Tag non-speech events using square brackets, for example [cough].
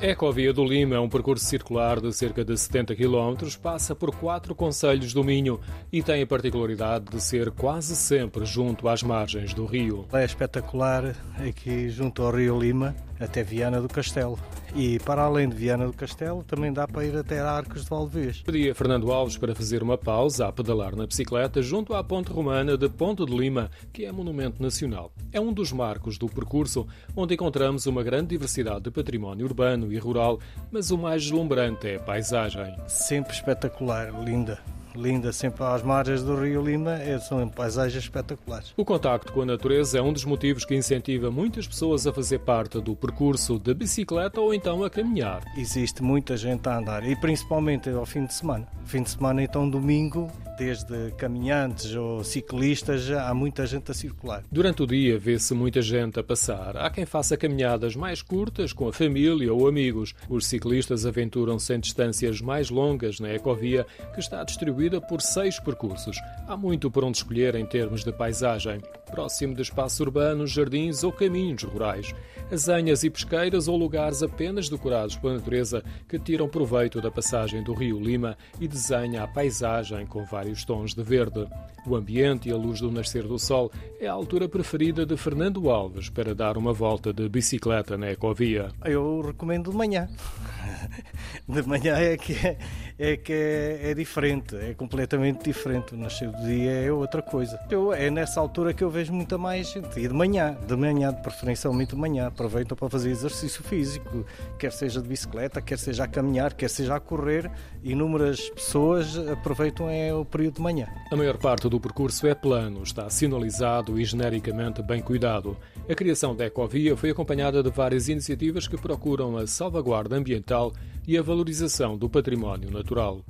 A Ecovia do Lima é um percurso circular de cerca de 70 km, passa por quatro concelhos do Minho e tem a particularidade de ser quase sempre junto às margens do rio. É espetacular aqui junto ao Rio Lima até Viana do Castelo. E para além de Viana do Castelo, também dá para ir até Arcos de Valdevez. Pedia Fernando Alves para fazer uma pausa a pedalar na bicicleta junto à ponte romana de Ponte de Lima, que é monumento nacional. É um dos marcos do percurso, onde encontramos uma grande diversidade de património urbano e rural, mas o mais deslumbrante é a paisagem. Sempre espetacular, linda linda, sempre às margens do Rio Lima, é, são paisagens espetaculares. O contacto com a natureza é um dos motivos que incentiva muitas pessoas a fazer parte do percurso de bicicleta ou então a caminhar. Existe muita gente a andar e principalmente ao fim de semana. Fim de semana, então, domingo, desde caminhantes ou ciclistas, há muita gente a circular. Durante o dia vê-se muita gente a passar. Há quem faça caminhadas mais curtas com a família ou amigos. Os ciclistas aventuram-se em distâncias mais longas na ecovia, que está distribuída por seis percursos. Há muito por onde escolher em termos de paisagem, próximo de espaços urbanos, jardins ou caminhos rurais. Azenhas e pesqueiras ou lugares apenas decorados pela natureza que tiram proveito da passagem do rio Lima e desenha a paisagem com vários tons de verde. O ambiente e a luz do nascer do sol é a altura preferida de Fernando Alves para dar uma volta de bicicleta na ecovia. Eu recomendo de manhã. [laughs] De manhã é que é, é que é, é, diferente, é completamente diferente. O nascer do dia é outra coisa. Eu, é nessa altura que eu vejo muita mais gente. E de manhã, de manhã, de preferencialmente de manhã. Aproveitam para fazer exercício físico, quer seja de bicicleta, quer seja a caminhar, quer seja a correr. Inúmeras pessoas aproveitam é o período de manhã. A maior parte do percurso é plano, está sinalizado e genericamente bem cuidado. A criação da Ecovia foi acompanhada de várias iniciativas que procuram a salvaguarda ambiental e a valorização do património natural.